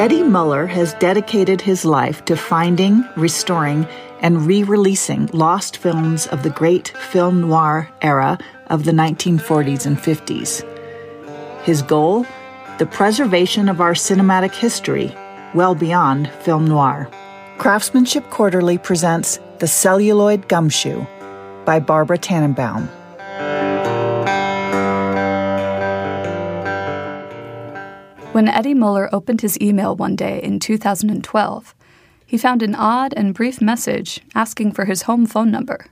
Eddie Muller has dedicated his life to finding, restoring, and re releasing lost films of the great film noir era of the 1940s and 50s. His goal? The preservation of our cinematic history, well beyond film noir. Craftsmanship Quarterly presents The Celluloid Gumshoe by Barbara Tannenbaum. When Eddie Muller opened his email one day in 2012, he found an odd and brief message asking for his home phone number.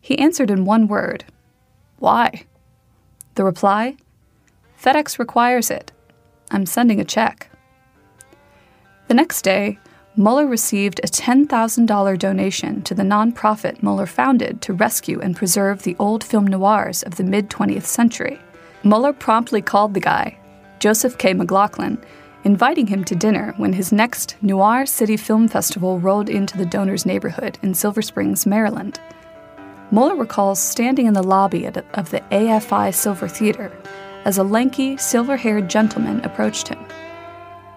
He answered in one word Why? The reply FedEx requires it. I'm sending a check. The next day, Muller received a $10,000 donation to the nonprofit Muller founded to rescue and preserve the old film noirs of the mid 20th century. Muller promptly called the guy, Joseph K. McLaughlin, inviting him to dinner when his next Noir City Film Festival rolled into the donor's neighborhood in Silver Springs, Maryland. Muller recalls standing in the lobby of the AFI Silver Theater as a lanky, silver haired gentleman approached him.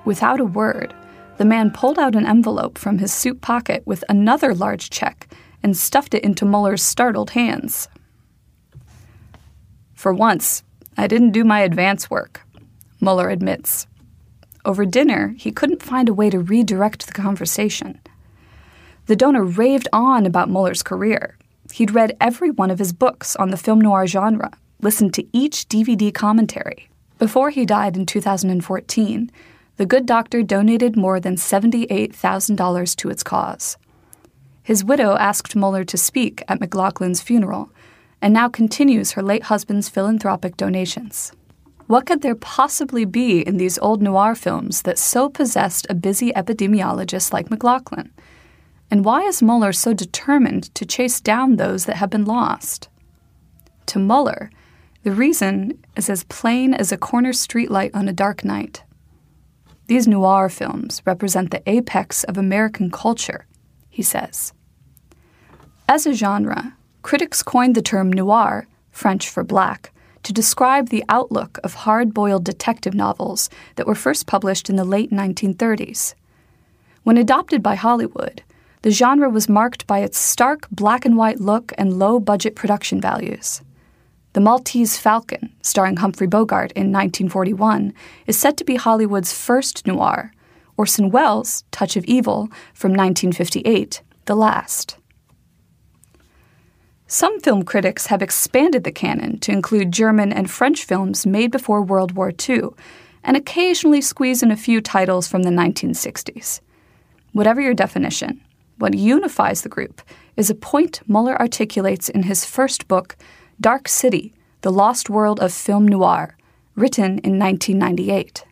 Without a word, the man pulled out an envelope from his suit pocket with another large check and stuffed it into Muller's startled hands. For once, I didn't do my advance work, Muller admits. Over dinner, he couldn't find a way to redirect the conversation. The donor raved on about Muller's career. He'd read every one of his books on the film noir genre, listened to each DVD commentary. Before he died in 2014, the good doctor donated more than $78,000 to its cause. His widow asked Muller to speak at McLaughlin's funeral, and now continues her late husband's philanthropic donations. What could there possibly be in these old noir films that so possessed a busy epidemiologist like McLaughlin? And why is Muller so determined to chase down those that have been lost? To Muller, the reason is as plain as a corner streetlight on a dark night. These noir films represent the apex of American culture, he says. As a genre, critics coined the term noir, French for black, to describe the outlook of hard boiled detective novels that were first published in the late 1930s. When adopted by Hollywood, the genre was marked by its stark black and white look and low budget production values. The Maltese Falcon, starring Humphrey Bogart in 1941, is said to be Hollywood's first noir. Orson Welles' Touch of Evil from 1958, the last. Some film critics have expanded the canon to include German and French films made before World War II, and occasionally squeeze in a few titles from the 1960s. Whatever your definition, what unifies the group is a point Muller articulates in his first book, Dark City The Lost World of Film Noir, written in 1998.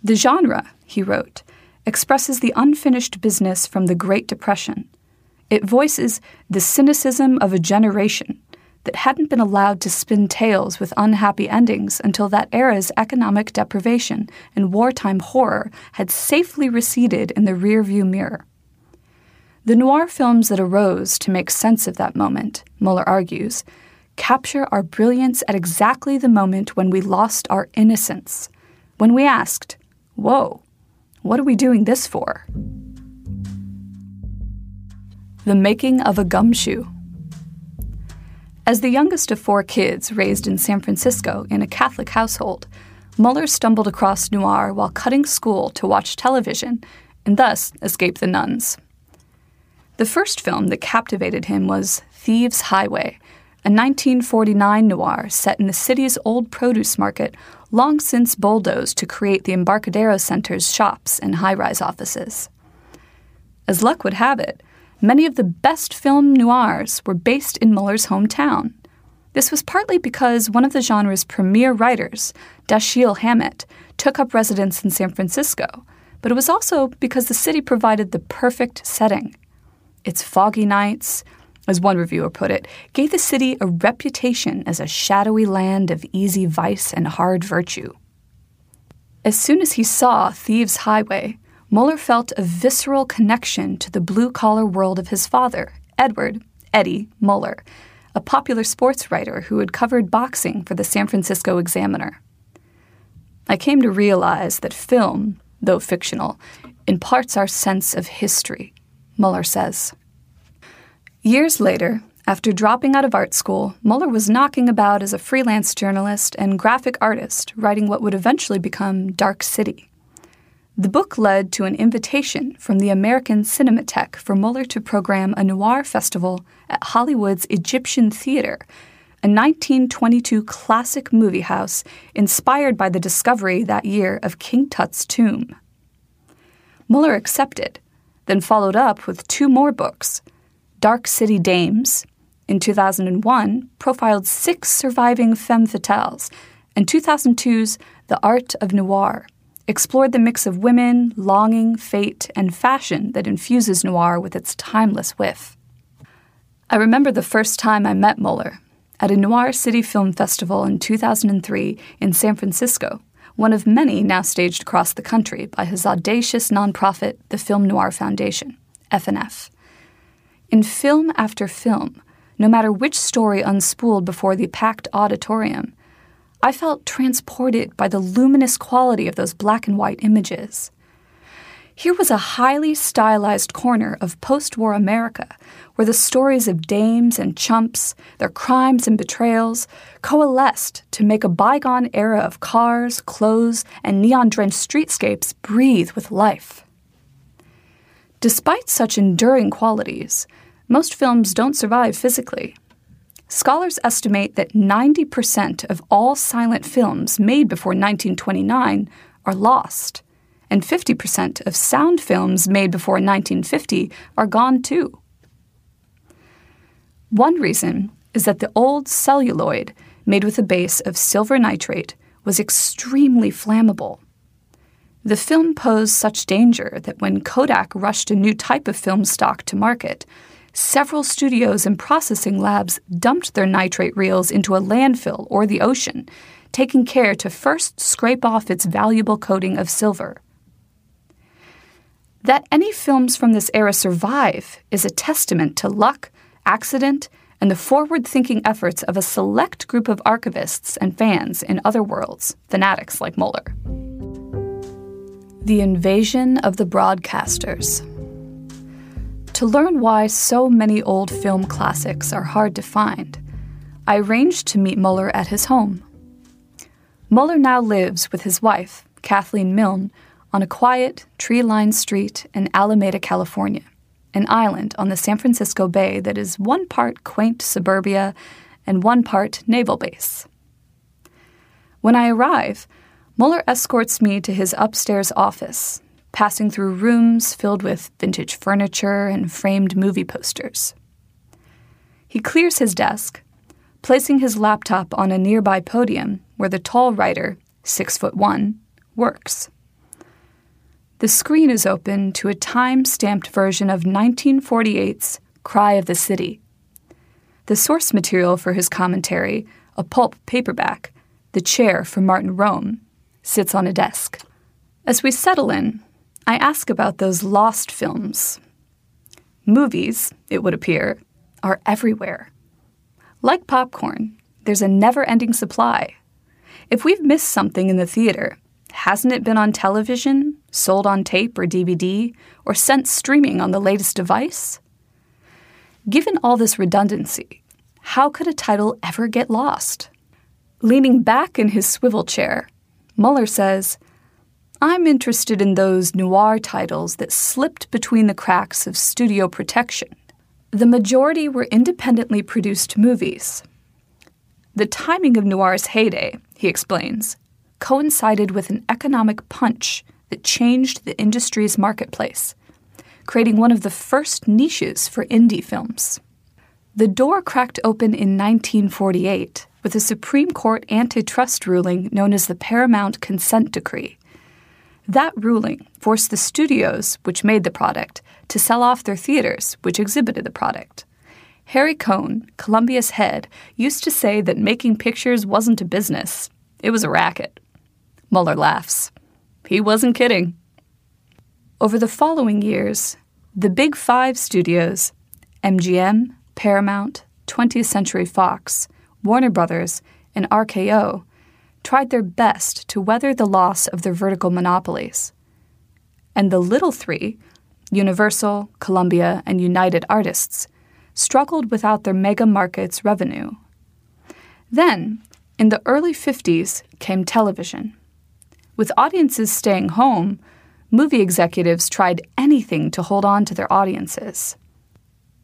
The genre, he wrote, expresses the unfinished business from the Great Depression. It voices the cynicism of a generation that hadn't been allowed to spin tales with unhappy endings until that era's economic deprivation and wartime horror had safely receded in the rearview mirror. The noir films that arose to make sense of that moment, Muller argues, capture our brilliance at exactly the moment when we lost our innocence, when we asked, Whoa, what are we doing this for? The Making of a Gumshoe. As the youngest of four kids raised in San Francisco in a Catholic household, Muller stumbled across noir while cutting school to watch television and thus escape the nuns. The first film that captivated him was Thieves' Highway, a 1949 noir set in the city's old produce market, long since bulldozed to create the Embarcadero Center's shops and high rise offices. As luck would have it, many of the best film noirs were based in Muller's hometown. This was partly because one of the genre's premier writers, Dashiell Hammett, took up residence in San Francisco, but it was also because the city provided the perfect setting. Its foggy nights, as one reviewer put it, gave the city a reputation as a shadowy land of easy vice and hard virtue. As soon as he saw Thieves' Highway, Muller felt a visceral connection to the blue collar world of his father, Edward, Eddie Muller, a popular sports writer who had covered boxing for the San Francisco Examiner. I came to realize that film, though fictional, imparts our sense of history, Muller says. Years later, after dropping out of art school, Muller was knocking about as a freelance journalist and graphic artist, writing what would eventually become Dark City. The book led to an invitation from the American Cinematheque for Muller to program a noir festival at Hollywood's Egyptian Theater, a 1922 classic movie house inspired by the discovery that year of King Tut's tomb. Muller accepted, then followed up with two more books Dark City Dames, in 2001, profiled six surviving femme fatales, and 2002's The Art of Noir explored the mix of women, longing, fate, and fashion that infuses noir with its timeless whiff. I remember the first time I met Muller at a Noir City Film Festival in 2003 in San Francisco, one of many now staged across the country by his audacious nonprofit, the Film Noir Foundation, FNF. In film after film, no matter which story unspooled before the packed auditorium, I felt transported by the luminous quality of those black and white images. Here was a highly stylized corner of post war America where the stories of dames and chumps, their crimes and betrayals, coalesced to make a bygone era of cars, clothes, and neon drenched streetscapes breathe with life. Despite such enduring qualities, most films don't survive physically. Scholars estimate that 90% of all silent films made before 1929 are lost, and 50% of sound films made before 1950 are gone too. One reason is that the old celluloid, made with a base of silver nitrate, was extremely flammable. The film posed such danger that when Kodak rushed a new type of film stock to market, several studios and processing labs dumped their nitrate reels into a landfill or the ocean, taking care to first scrape off its valuable coating of silver. That any films from this era survive is a testament to luck, accident, and the forward thinking efforts of a select group of archivists and fans in other worlds, fanatics like Muller. The Invasion of the Broadcasters. To learn why so many old film classics are hard to find, I arranged to meet Muller at his home. Muller now lives with his wife, Kathleen Milne, on a quiet, tree lined street in Alameda, California, an island on the San Francisco Bay that is one part quaint suburbia and one part naval base. When I arrive, Muller escorts me to his upstairs office, passing through rooms filled with vintage furniture and framed movie posters. He clears his desk, placing his laptop on a nearby podium where the tall writer, six foot one, works. The screen is open to a time stamped version of 1948's Cry of the City. The source material for his commentary, a pulp paperback, The Chair from Martin Rome, sits on a desk. As we settle in, I ask about those lost films. Movies, it would appear, are everywhere. Like popcorn, there's a never ending supply. If we've missed something in the theater, hasn't it been on television, sold on tape or DVD, or sent streaming on the latest device? Given all this redundancy, how could a title ever get lost? Leaning back in his swivel chair, Muller says, I'm interested in those noir titles that slipped between the cracks of studio protection. The majority were independently produced movies. The timing of noir's heyday, he explains, coincided with an economic punch that changed the industry's marketplace, creating one of the first niches for indie films. The door cracked open in 1948 with a Supreme Court antitrust ruling known as the Paramount Consent Decree. That ruling forced the studios, which made the product, to sell off their theaters, which exhibited the product. Harry Cohn, Columbia's head, used to say that making pictures wasn't a business, it was a racket. Muller laughs. He wasn't kidding. Over the following years, the Big Five studios MGM, Paramount, 20th Century Fox, Warner Brothers, and RKO tried their best to weather the loss of their vertical monopolies. and the little three, Universal, Columbia, and United Artists, struggled without their mega markets revenue. Then, in the early 50s, came television. With audiences staying home, movie executives tried anything to hold on to their audiences.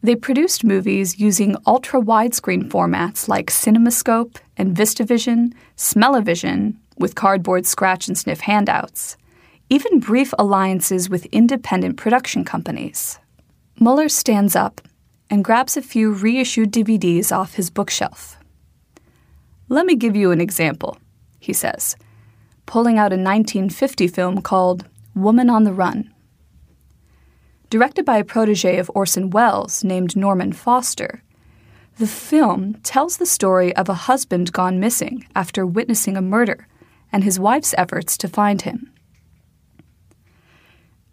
They produced movies using ultra widescreen formats like CinemaScope and VistaVision, Smell-O-Vision, with cardboard scratch and sniff handouts, even brief alliances with independent production companies. Muller stands up and grabs a few reissued DVDs off his bookshelf. Let me give you an example, he says, pulling out a 1950 film called Woman on the Run. Directed by a protege of Orson Welles named Norman Foster, the film tells the story of a husband gone missing after witnessing a murder and his wife's efforts to find him.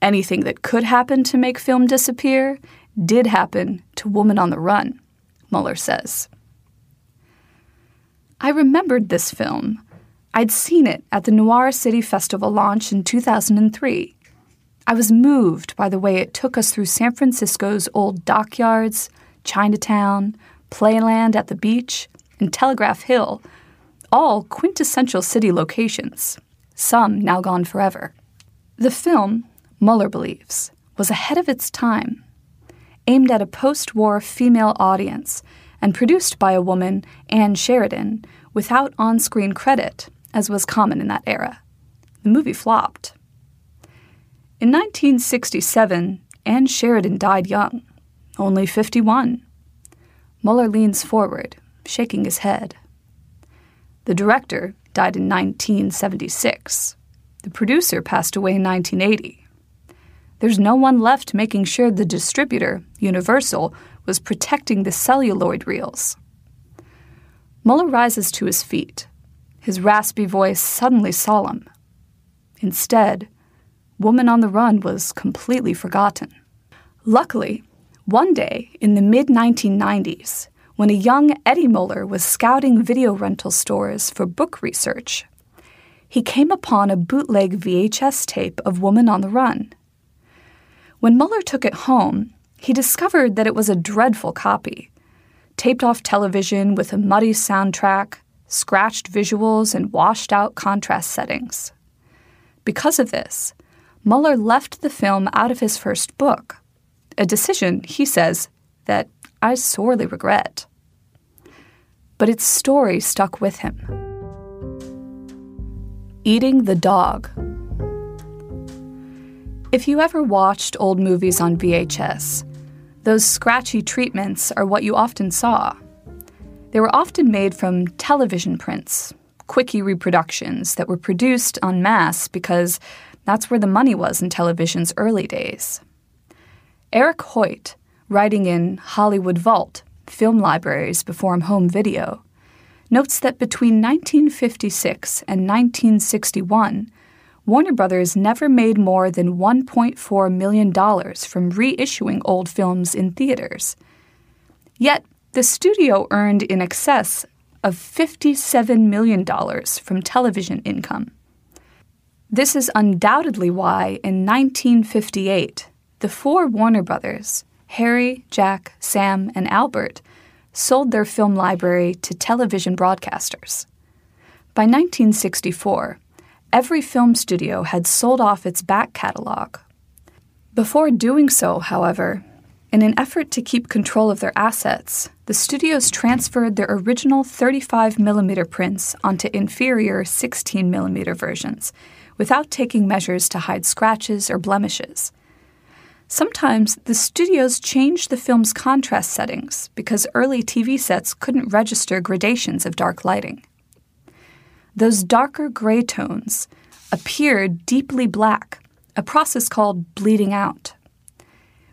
Anything that could happen to make film disappear did happen to Woman on the Run, Muller says. I remembered this film. I'd seen it at the Noir City Festival launch in 2003. I was moved by the way it took us through San Francisco's old dockyards, Chinatown, Playland at the beach, and Telegraph Hill, all quintessential city locations, some now gone forever. The film, Muller believes, was ahead of its time, aimed at a post war female audience and produced by a woman, Ann Sheridan, without on screen credit, as was common in that era. The movie flopped. In 1967, Ann Sheridan died young, only 51. Muller leans forward, shaking his head. The director died in 1976. The producer passed away in 1980. There's no one left making sure the distributor, Universal, was protecting the celluloid reels. Muller rises to his feet, his raspy voice suddenly solemn. Instead, Woman on the Run was completely forgotten. Luckily, one day in the mid 1990s, when a young Eddie Muller was scouting video rental stores for book research, he came upon a bootleg VHS tape of Woman on the Run. When Muller took it home, he discovered that it was a dreadful copy taped off television with a muddy soundtrack, scratched visuals, and washed out contrast settings. Because of this, Muller left the film out of his first book, a decision, he says, that I sorely regret. But its story stuck with him. Eating the Dog. If you ever watched old movies on VHS, those scratchy treatments are what you often saw. They were often made from television prints, quickie reproductions that were produced en masse because that's where the money was in television's early days. Eric Hoyt, writing in Hollywood Vault, Film Libraries Before Home Video, notes that between 1956 and 1961, Warner Brothers never made more than $1.4 million from reissuing old films in theaters. Yet, the studio earned in excess of $57 million from television income. This is undoubtedly why, in 1958, the four Warner Brothers, Harry, Jack, Sam, and Albert, sold their film library to television broadcasters. By 1964, every film studio had sold off its back catalog. Before doing so, however, in an effort to keep control of their assets, the studios transferred their original 35mm prints onto inferior 16mm versions without taking measures to hide scratches or blemishes. Sometimes the studios changed the film's contrast settings because early TV sets couldn't register gradations of dark lighting those darker gray tones appeared deeply black, a process called bleeding out.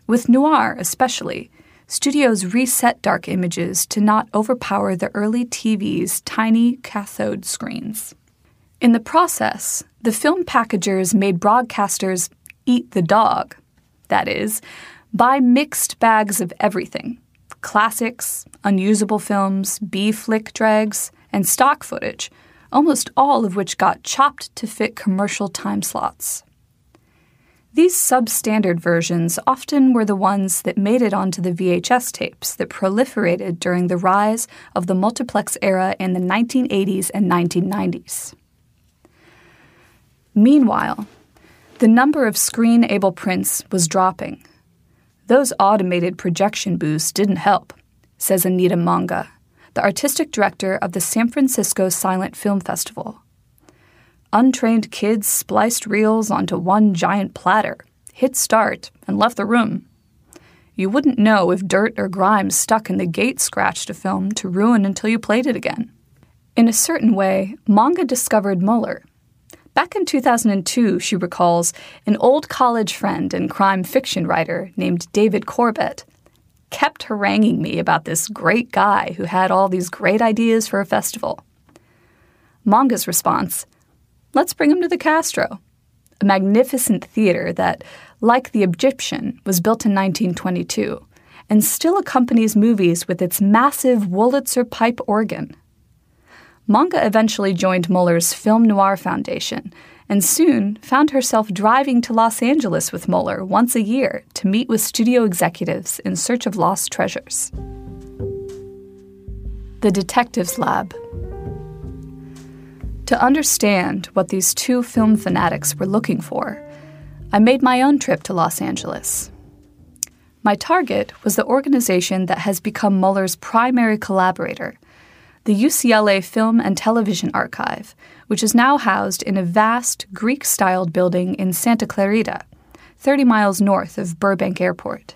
With noir, especially, studios reset dark images to not overpower the early TV's tiny cathode screens. In the process, the film packagers made broadcasters eat the dog. That is, buy mixed bags of everything classics, unusable films, B flick dregs, and stock footage almost all of which got chopped to fit commercial time slots. These substandard versions often were the ones that made it onto the VHS tapes that proliferated during the rise of the multiplex era in the 1980s and 1990s. Meanwhile, the number of screen able prints was dropping. Those automated projection booths didn't help, says Anita Monga, the artistic director of the San Francisco Silent Film Festival. Untrained kids spliced reels onto one giant platter, hit start, and left the room. You wouldn't know if dirt or grime stuck in the gate scratched a film to ruin until you played it again. In a certain way, Monga discovered Muller. Back in 2002, she recalls, an old college friend and crime fiction writer named David Corbett kept haranguing me about this great guy who had all these great ideas for a festival. Monga's response Let's bring him to the Castro, a magnificent theater that, like the Egyptian, was built in 1922 and still accompanies movies with its massive Wurlitzer pipe organ. Monga eventually joined Muller's Film Noir Foundation and soon found herself driving to Los Angeles with Muller once a year to meet with studio executives in search of lost treasures. The Detectives Lab to understand what these two film fanatics were looking for, I made my own trip to Los Angeles. My target was the organization that has become Muller's primary collaborator, the UCLA Film and Television Archive, which is now housed in a vast Greek styled building in Santa Clarita, 30 miles north of Burbank Airport.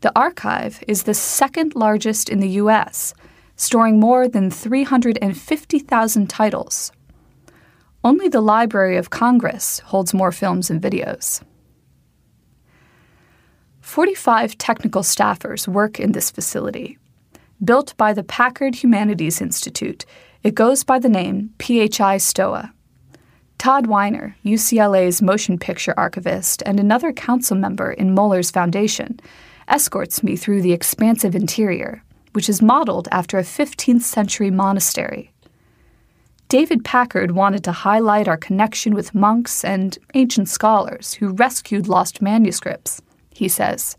The archive is the second largest in the U.S storing more than 350,000 titles. Only the Library of Congress holds more films and videos. 45 technical staffers work in this facility. Built by the Packard Humanities Institute, it goes by the name PHI STOA. Todd Wiener, UCLA's motion picture archivist and another council member in Muller's foundation, escorts me through the expansive interior which is modeled after a 15th century monastery. David Packard wanted to highlight our connection with monks and ancient scholars who rescued lost manuscripts, he says.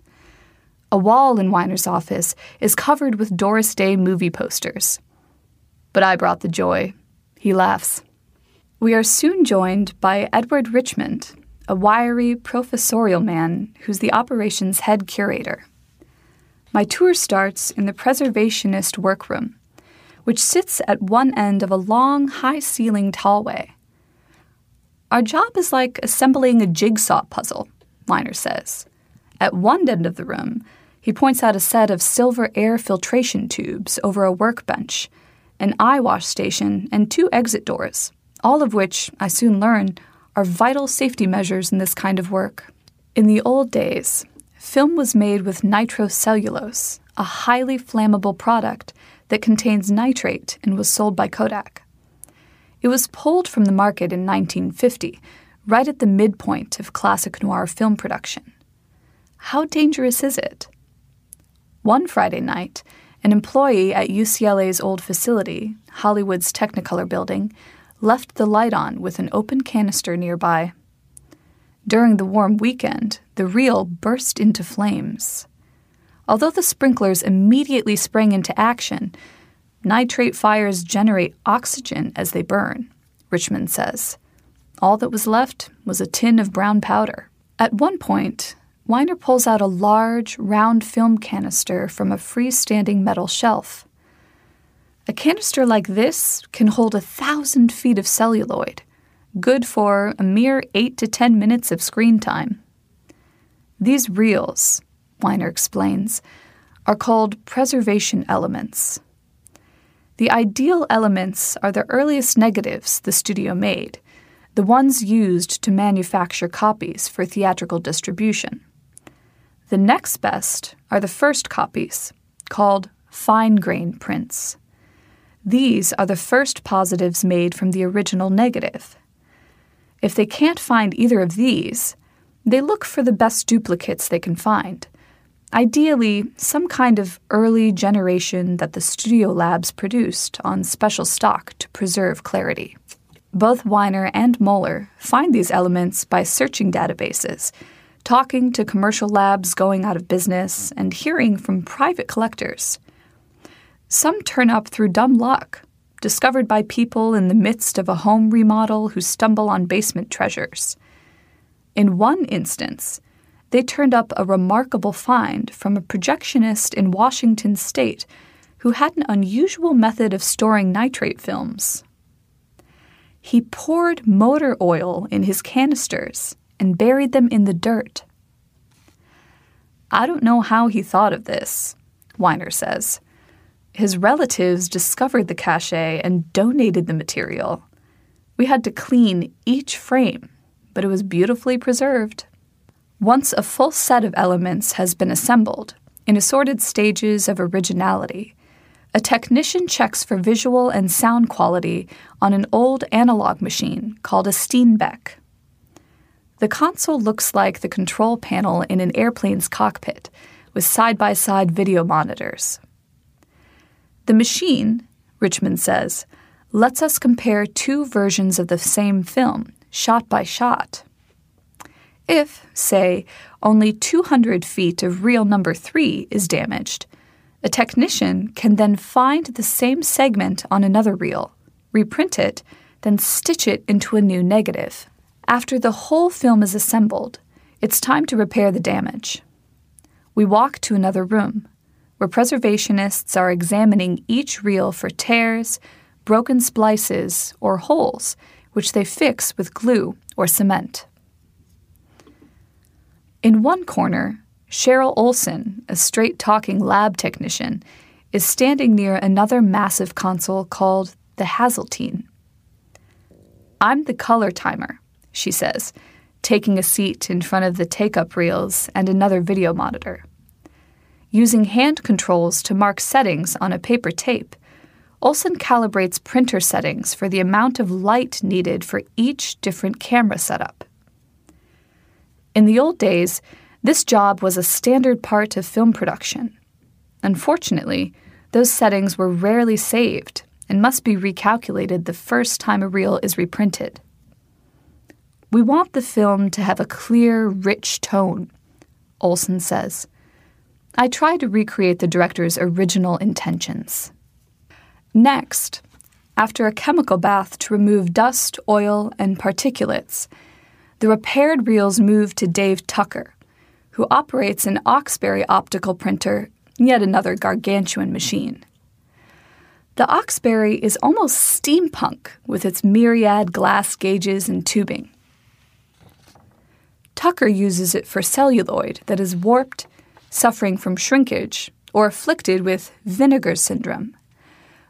A wall in Wiener's office is covered with Doris Day movie posters. But I brought the joy. He laughs. We are soon joined by Edward Richmond, a wiry professorial man who's the operations head curator. My tour starts in the preservationist workroom, which sits at one end of a long, high ceilinged hallway. Our job is like assembling a jigsaw puzzle, Wiener says. At one end of the room, he points out a set of silver air filtration tubes over a workbench, an eye wash station, and two exit doors, all of which, I soon learn, are vital safety measures in this kind of work. In the old days, Film was made with nitrocellulose, a highly flammable product that contains nitrate and was sold by Kodak. It was pulled from the market in 1950, right at the midpoint of classic noir film production. How dangerous is it? One Friday night, an employee at UCLA's old facility, Hollywood's Technicolor building, left the light on with an open canister nearby. During the warm weekend, the reel burst into flames. Although the sprinklers immediately sprang into action, nitrate fires generate oxygen as they burn, Richmond says. All that was left was a tin of brown powder. At one point, Wiener pulls out a large, round film canister from a freestanding metal shelf. A canister like this can hold a thousand feet of celluloid good for a mere 8 to 10 minutes of screen time. These reels, Wiener explains, are called preservation elements. The ideal elements are the earliest negatives the studio made, the ones used to manufacture copies for theatrical distribution. The next best are the first copies, called fine grain prints. These are the first positives made from the original negative. If they can't find either of these, they look for the best duplicates they can find. Ideally, some kind of early generation that the studio labs produced on special stock to preserve clarity. Both Wiener and Muller find these elements by searching databases, talking to commercial labs going out of business, and hearing from private collectors. Some turn up through dumb luck, discovered by people in the midst of a home remodel who stumble on basement treasures. In one instance, they turned up a remarkable find from a projectionist in Washington state who had an unusual method of storing nitrate films he poured motor oil in his canisters and buried them in the dirt. I don't know how he thought of this, Wiener says. His relatives discovered the cache and donated the material. We had to clean each frame, but it was beautifully preserved. Once a full set of elements has been assembled, in assorted stages of originality, a technician checks for visual and sound quality on an old analog machine called a Steenbeck. The console looks like the control panel in an airplane's cockpit, with side by side video monitors. The machine, Richmond says, lets us compare two versions of the same film, shot by shot. If, say, only 200 feet of reel number 3 is damaged, a technician can then find the same segment on another reel, reprint it, then stitch it into a new negative. After the whole film is assembled, it's time to repair the damage. We walk to another room, where preservationists are examining each reel for tears, broken splices, or holes, which they fix with glue or cement. In one corner, Cheryl Olson, a straight talking lab technician, is standing near another massive console called the Hazeltine. I'm the color timer, she says, taking a seat in front of the take up reels and another video monitor. Using hand controls to mark settings on a paper tape, Olson calibrates printer settings for the amount of light needed for each different camera setup. In the old days, this job was a standard part of film production. Unfortunately, those settings were rarely saved and must be recalculated the first time a reel is reprinted. We want the film to have a clear, rich tone, Olson says. I try to recreate the director's original intentions. Next, after a chemical bath to remove dust, oil, and particulates, the repaired reels move to Dave Tucker, who operates an Oxberry optical printer, yet another gargantuan machine. The Oxberry is almost steampunk with its myriad glass gauges and tubing. Tucker uses it for celluloid that is warped, suffering from shrinkage, or afflicted with vinegar syndrome,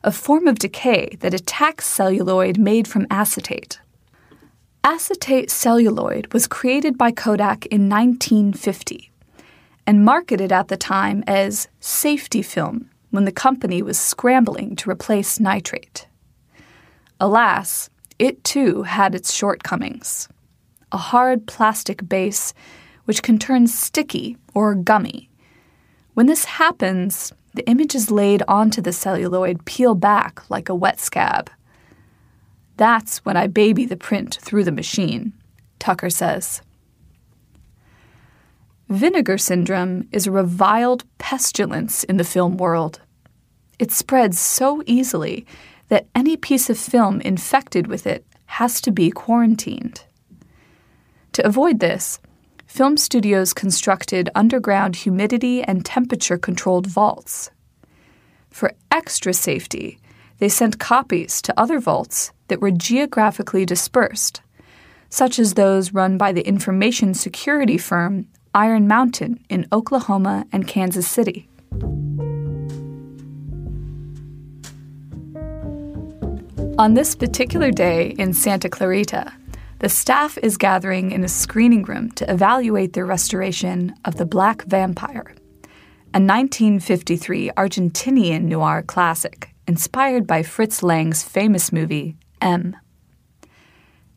a form of decay that attacks celluloid made from acetate. Acetate celluloid was created by Kodak in 1950 and marketed at the time as safety film when the company was scrambling to replace nitrate. Alas, it too had its shortcomings. A hard plastic base which can turn sticky or gummy. When this happens, the images laid onto the celluloid peel back like a wet scab. That's when I baby the print through the machine, Tucker says. Vinegar syndrome is a reviled pestilence in the film world. It spreads so easily that any piece of film infected with it has to be quarantined. To avoid this, film studios constructed underground humidity and temperature controlled vaults. For extra safety, they sent copies to other vaults that were geographically dispersed, such as those run by the information security firm Iron Mountain in Oklahoma and Kansas City. On this particular day in Santa Clarita, the staff is gathering in a screening room to evaluate the restoration of The Black Vampire, a 1953 Argentinian noir classic inspired by Fritz Lang's famous movie, M.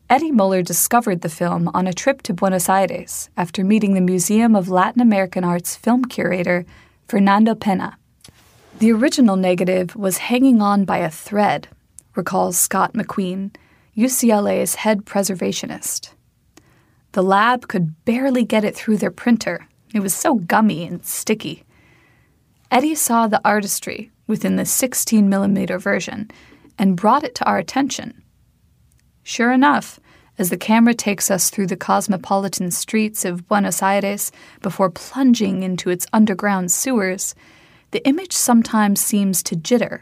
Eddie Muller discovered the film on a trip to Buenos Aires after meeting the Museum of Latin American Art's film curator, Fernando Pena. The original negative was hanging on by a thread, recalls Scott MacQueen, UCLA's head preservationist. The lab could barely get it through their printer. It was so gummy and sticky. Eddie saw the artistry within the 16 millimeter version and brought it to our attention. Sure enough, as the camera takes us through the cosmopolitan streets of Buenos Aires before plunging into its underground sewers, the image sometimes seems to jitter,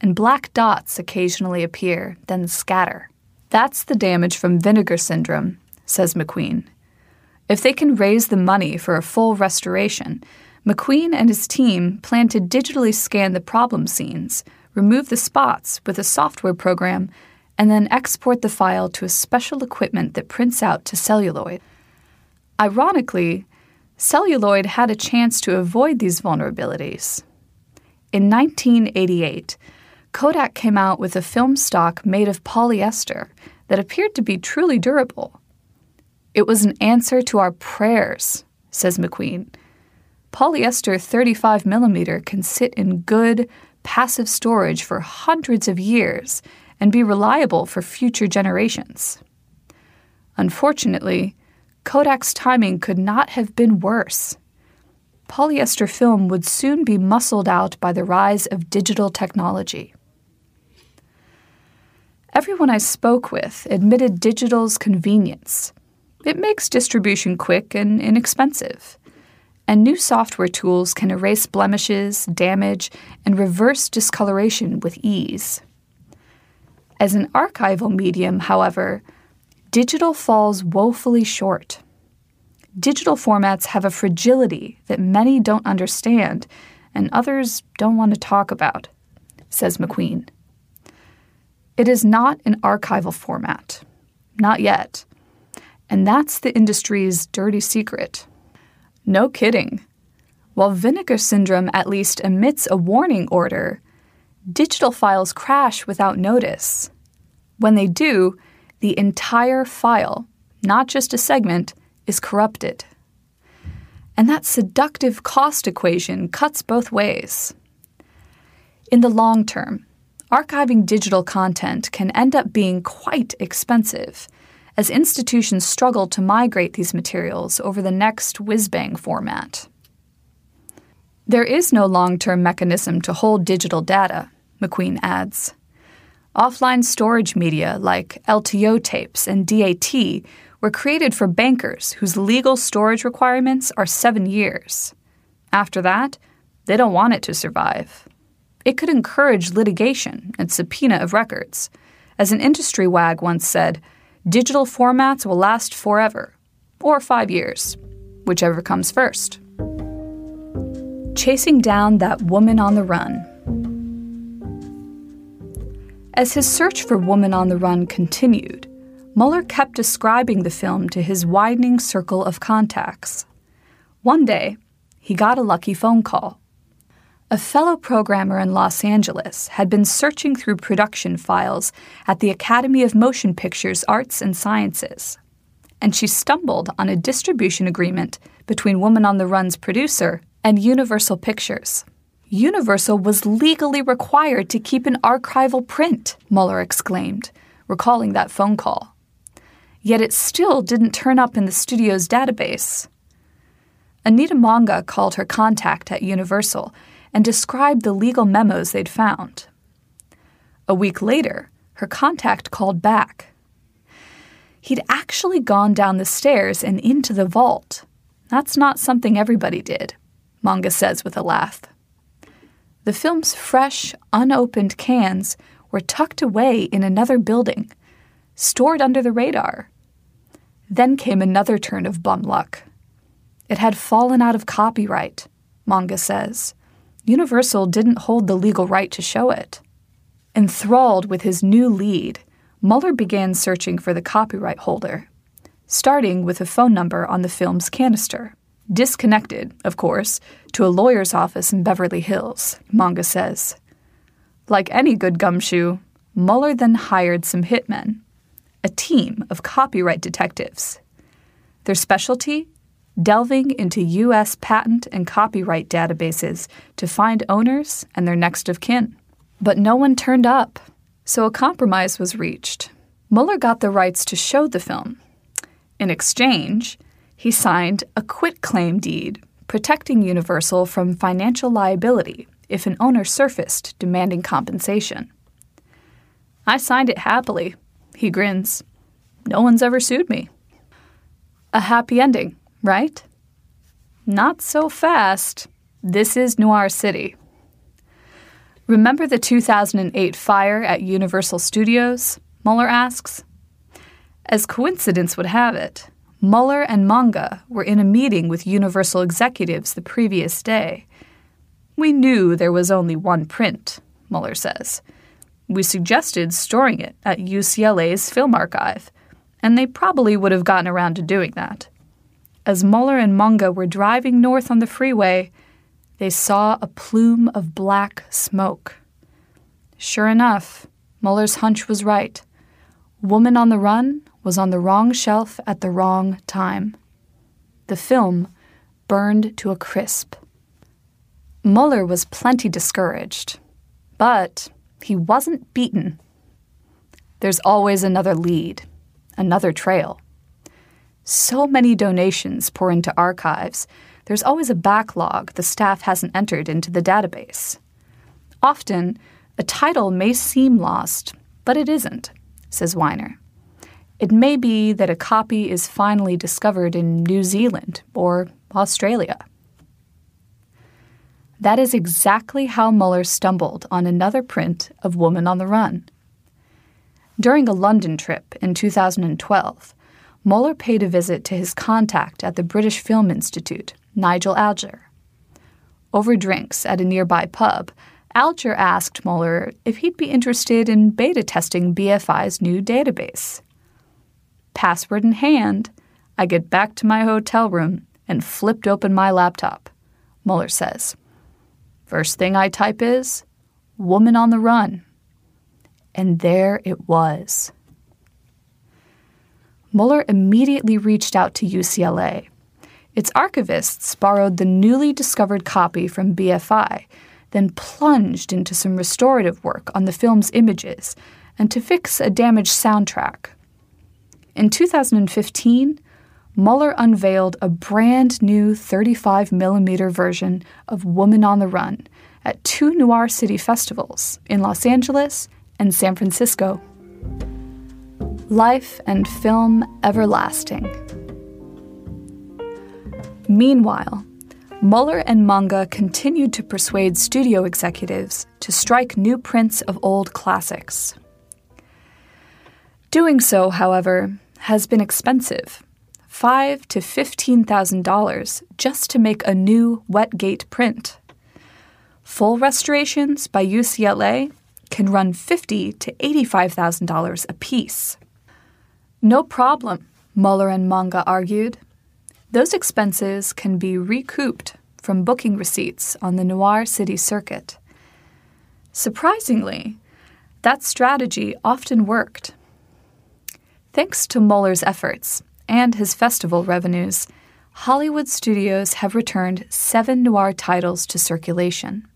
and black dots occasionally appear, then scatter. That's the damage from vinegar syndrome, says MacQueen. If they can raise the money for a full restoration, MacQueen and his team plan to digitally scan the problem scenes, remove the spots with a software program, and then export the file to a special equipment that prints out to celluloid. Ironically, celluloid had a chance to avoid these vulnerabilities. In 1988, Kodak came out with a film stock made of polyester that appeared to be truly durable. It was an answer to our prayers, says MacQueen. Polyester 35 millimeter can sit in good, passive storage for hundreds of years and be reliable for future generations. Unfortunately, Kodak's timing could not have been worse. Polyester film would soon be muscled out by the rise of digital technology. Everyone I spoke with admitted digital's convenience. It makes distribution quick and inexpensive. And new software tools can erase blemishes, damage, and reverse discoloration with ease. As an archival medium, however, digital falls woefully short. Digital formats have a fragility that many don't understand and others don't want to talk about, says MacQueen. It is not an archival format. Not yet. And that's the industry's dirty secret. No kidding. While vinegar syndrome at least emits a warning order, digital files crash without notice. When they do, the entire file, not just a segment, is corrupted. And that seductive cost equation cuts both ways. In the long term, archiving digital content can end up being quite expensive as institutions struggle to migrate these materials over the next whiz bang format. There is no long term mechanism to hold digital data, MacQueen adds. Offline storage media like LTO tapes and DAT were created for bankers whose legal storage requirements are seven years. After that, they don't want it to survive. It could encourage litigation and subpoena of records. As an industry wag once said, digital formats will last forever, or five years, whichever comes first. Chasing down that woman on the run. As his search for Woman on the Run continued, Muller kept describing the film to his widening circle of contacts. One day, he got a lucky phone call. A fellow programmer in Los Angeles had been searching through production files at the Academy of Motion Pictures Arts and Sciences, and she stumbled on a distribution agreement between Woman on the Run's producer and Universal Pictures. Universal was legally required to keep an archival print, Muller exclaimed, recalling that phone call. Yet it still didn't turn up in the studio's database. Anita Monga called her contact at Universal and described the legal memos they'd found. A week later, her contact called back. He'd actually gone down the stairs and into the vault. That's not something everybody did, Monga says with a laugh. The film's fresh, unopened cans were tucked away in another building, stored under the radar. Then came another turn of bum luck. It had fallen out of copyright, Monga says. Universal didn't hold the legal right to show it. Enthralled with his new lead, Muller began searching for the copyright holder, starting with a phone number on the film's canister disconnected, of course, to a lawyer's office in Beverly Hills, Monga says. Like any good gumshoe, Muller then hired some hitmen, a team of copyright detectives. Their specialty? Delving into U.S. patent and copyright databases to find owners and their next of kin. But no one turned up, so a compromise was reached. Muller got the rights to show the film. In exchange, he signed a quitclaim deed protecting Universal from financial liability if an owner surfaced demanding compensation. I signed it happily, he grins. No one's ever sued me. A happy ending, right? Not so fast. This is Noir City. Remember the 2008 fire at Universal Studios? Muller asks. As coincidence would have it, Muller and Monga were in a meeting with Universal executives the previous day. We knew there was only one print, Muller says. We suggested storing it at UCLA's film archive, and they probably would have gotten around to doing that. As Muller and Monga were driving north on the freeway, they saw a plume of black smoke. Sure enough, Muller's hunch was right. Woman on the Run was on the wrong shelf at the wrong time. The film burned to a crisp. Muller was plenty discouraged, but he wasn't beaten. There's always another lead, another trail. So many donations pour into archives there's always a backlog the staff hasn't entered into the database. Often, a title may seem lost, but it isn't, says Wiener. It may be that a copy is finally discovered in New Zealand or Australia. That is exactly how Muller stumbled on another print of Woman on the Run. During a London trip in 2012, Muller paid a visit to his contact at the British Film Institute Nigel Alger. Over drinks at a nearby pub, Alger asked Muller if he'd be interested in beta testing BFI's new database. Password in hand, I get back to my hotel room and flipped open my laptop, Muller says. First thing I type is, Woman on the Run. And there it was. Muller immediately reached out to UCLA its archivists borrowed the newly discovered copy from BFI, then plunged into some restorative work on the film's images and to fix a damaged soundtrack. In 2015, Muller unveiled a brand new 35mm version of Woman on the Run at two Noir City festivals in Los Angeles and San Francisco. Life and Film Everlasting. Meanwhile, Muller and Monga continued to persuade studio executives to strike new prints of old classics. Doing so, however, has been expensive. Five to fifteen thousand dollars just to make a new Wetgate print. Full restorations by UCLA can run fifty to eighty-five thousand dollars apiece. No problem, Muller and Monga argued. Those expenses can be recouped from booking receipts on the Noir City circuit. Surprisingly, that strategy often worked. Thanks to Muller's efforts and his festival revenues, Hollywood studios have returned seven noir titles to circulation,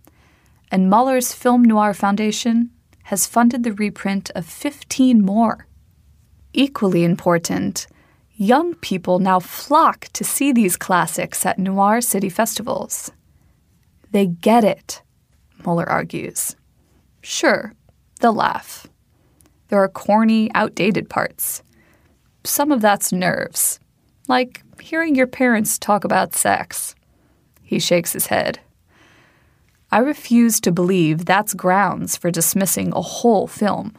and Muller's Film Noir Foundation has funded the reprint of 15 more. Equally important, Young people now flock to see these classics at noir city festivals. They get it, Muller argues. Sure, they'll laugh. There are corny, outdated parts. Some of that's nerves, like hearing your parents talk about sex. He shakes his head. I refuse to believe that's grounds for dismissing a whole film.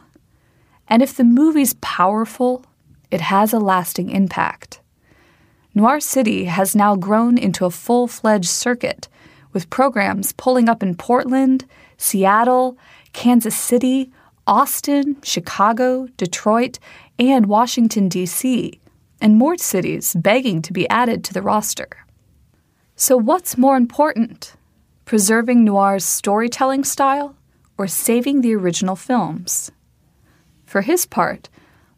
And if the movie's powerful it has a lasting impact. Noir City has now grown into a full fledged circuit, with programs pulling up in Portland, Seattle, Kansas City, Austin, Chicago, Detroit, and Washington, D.C., and more cities begging to be added to the roster. So, what's more important? Preserving noir's storytelling style or saving the original films? For his part,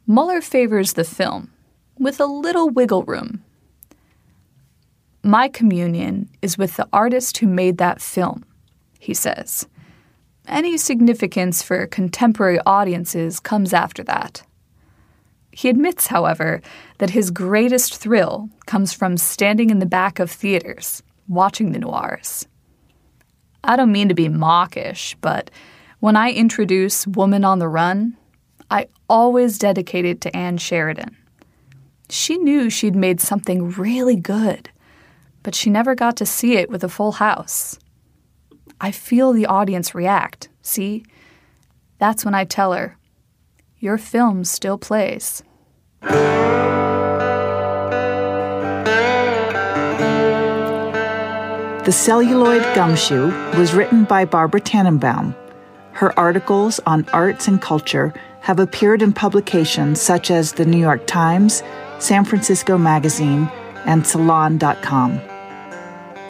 Muller favors the film, with a little wiggle room. My communion is with the artist who made that film, he says. Any significance for contemporary audiences comes after that. He admits, however, that his greatest thrill comes from standing in the back of theaters, watching the noirs. I don't mean to be mawkish, but when I introduce Woman on the Run, I always dedicated to Ann Sheridan. She knew she'd made something really good, but she never got to see it with a full house. I feel the audience react, see? That's when I tell her, Your film still plays. The Celluloid Gumshoe was written by Barbara Tannenbaum. Her articles on arts and culture have appeared in publications such as the New York Times, San Francisco Magazine, and Salon.com.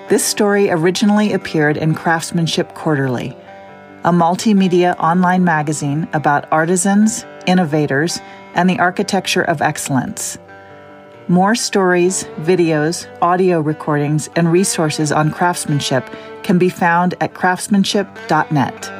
This story originally appeared in Craftsmanship Quarterly, a multimedia online magazine about artisans, innovators, and the architecture of excellence. More stories, videos, audio recordings, and resources on craftsmanship can be found at craftsmanship.net.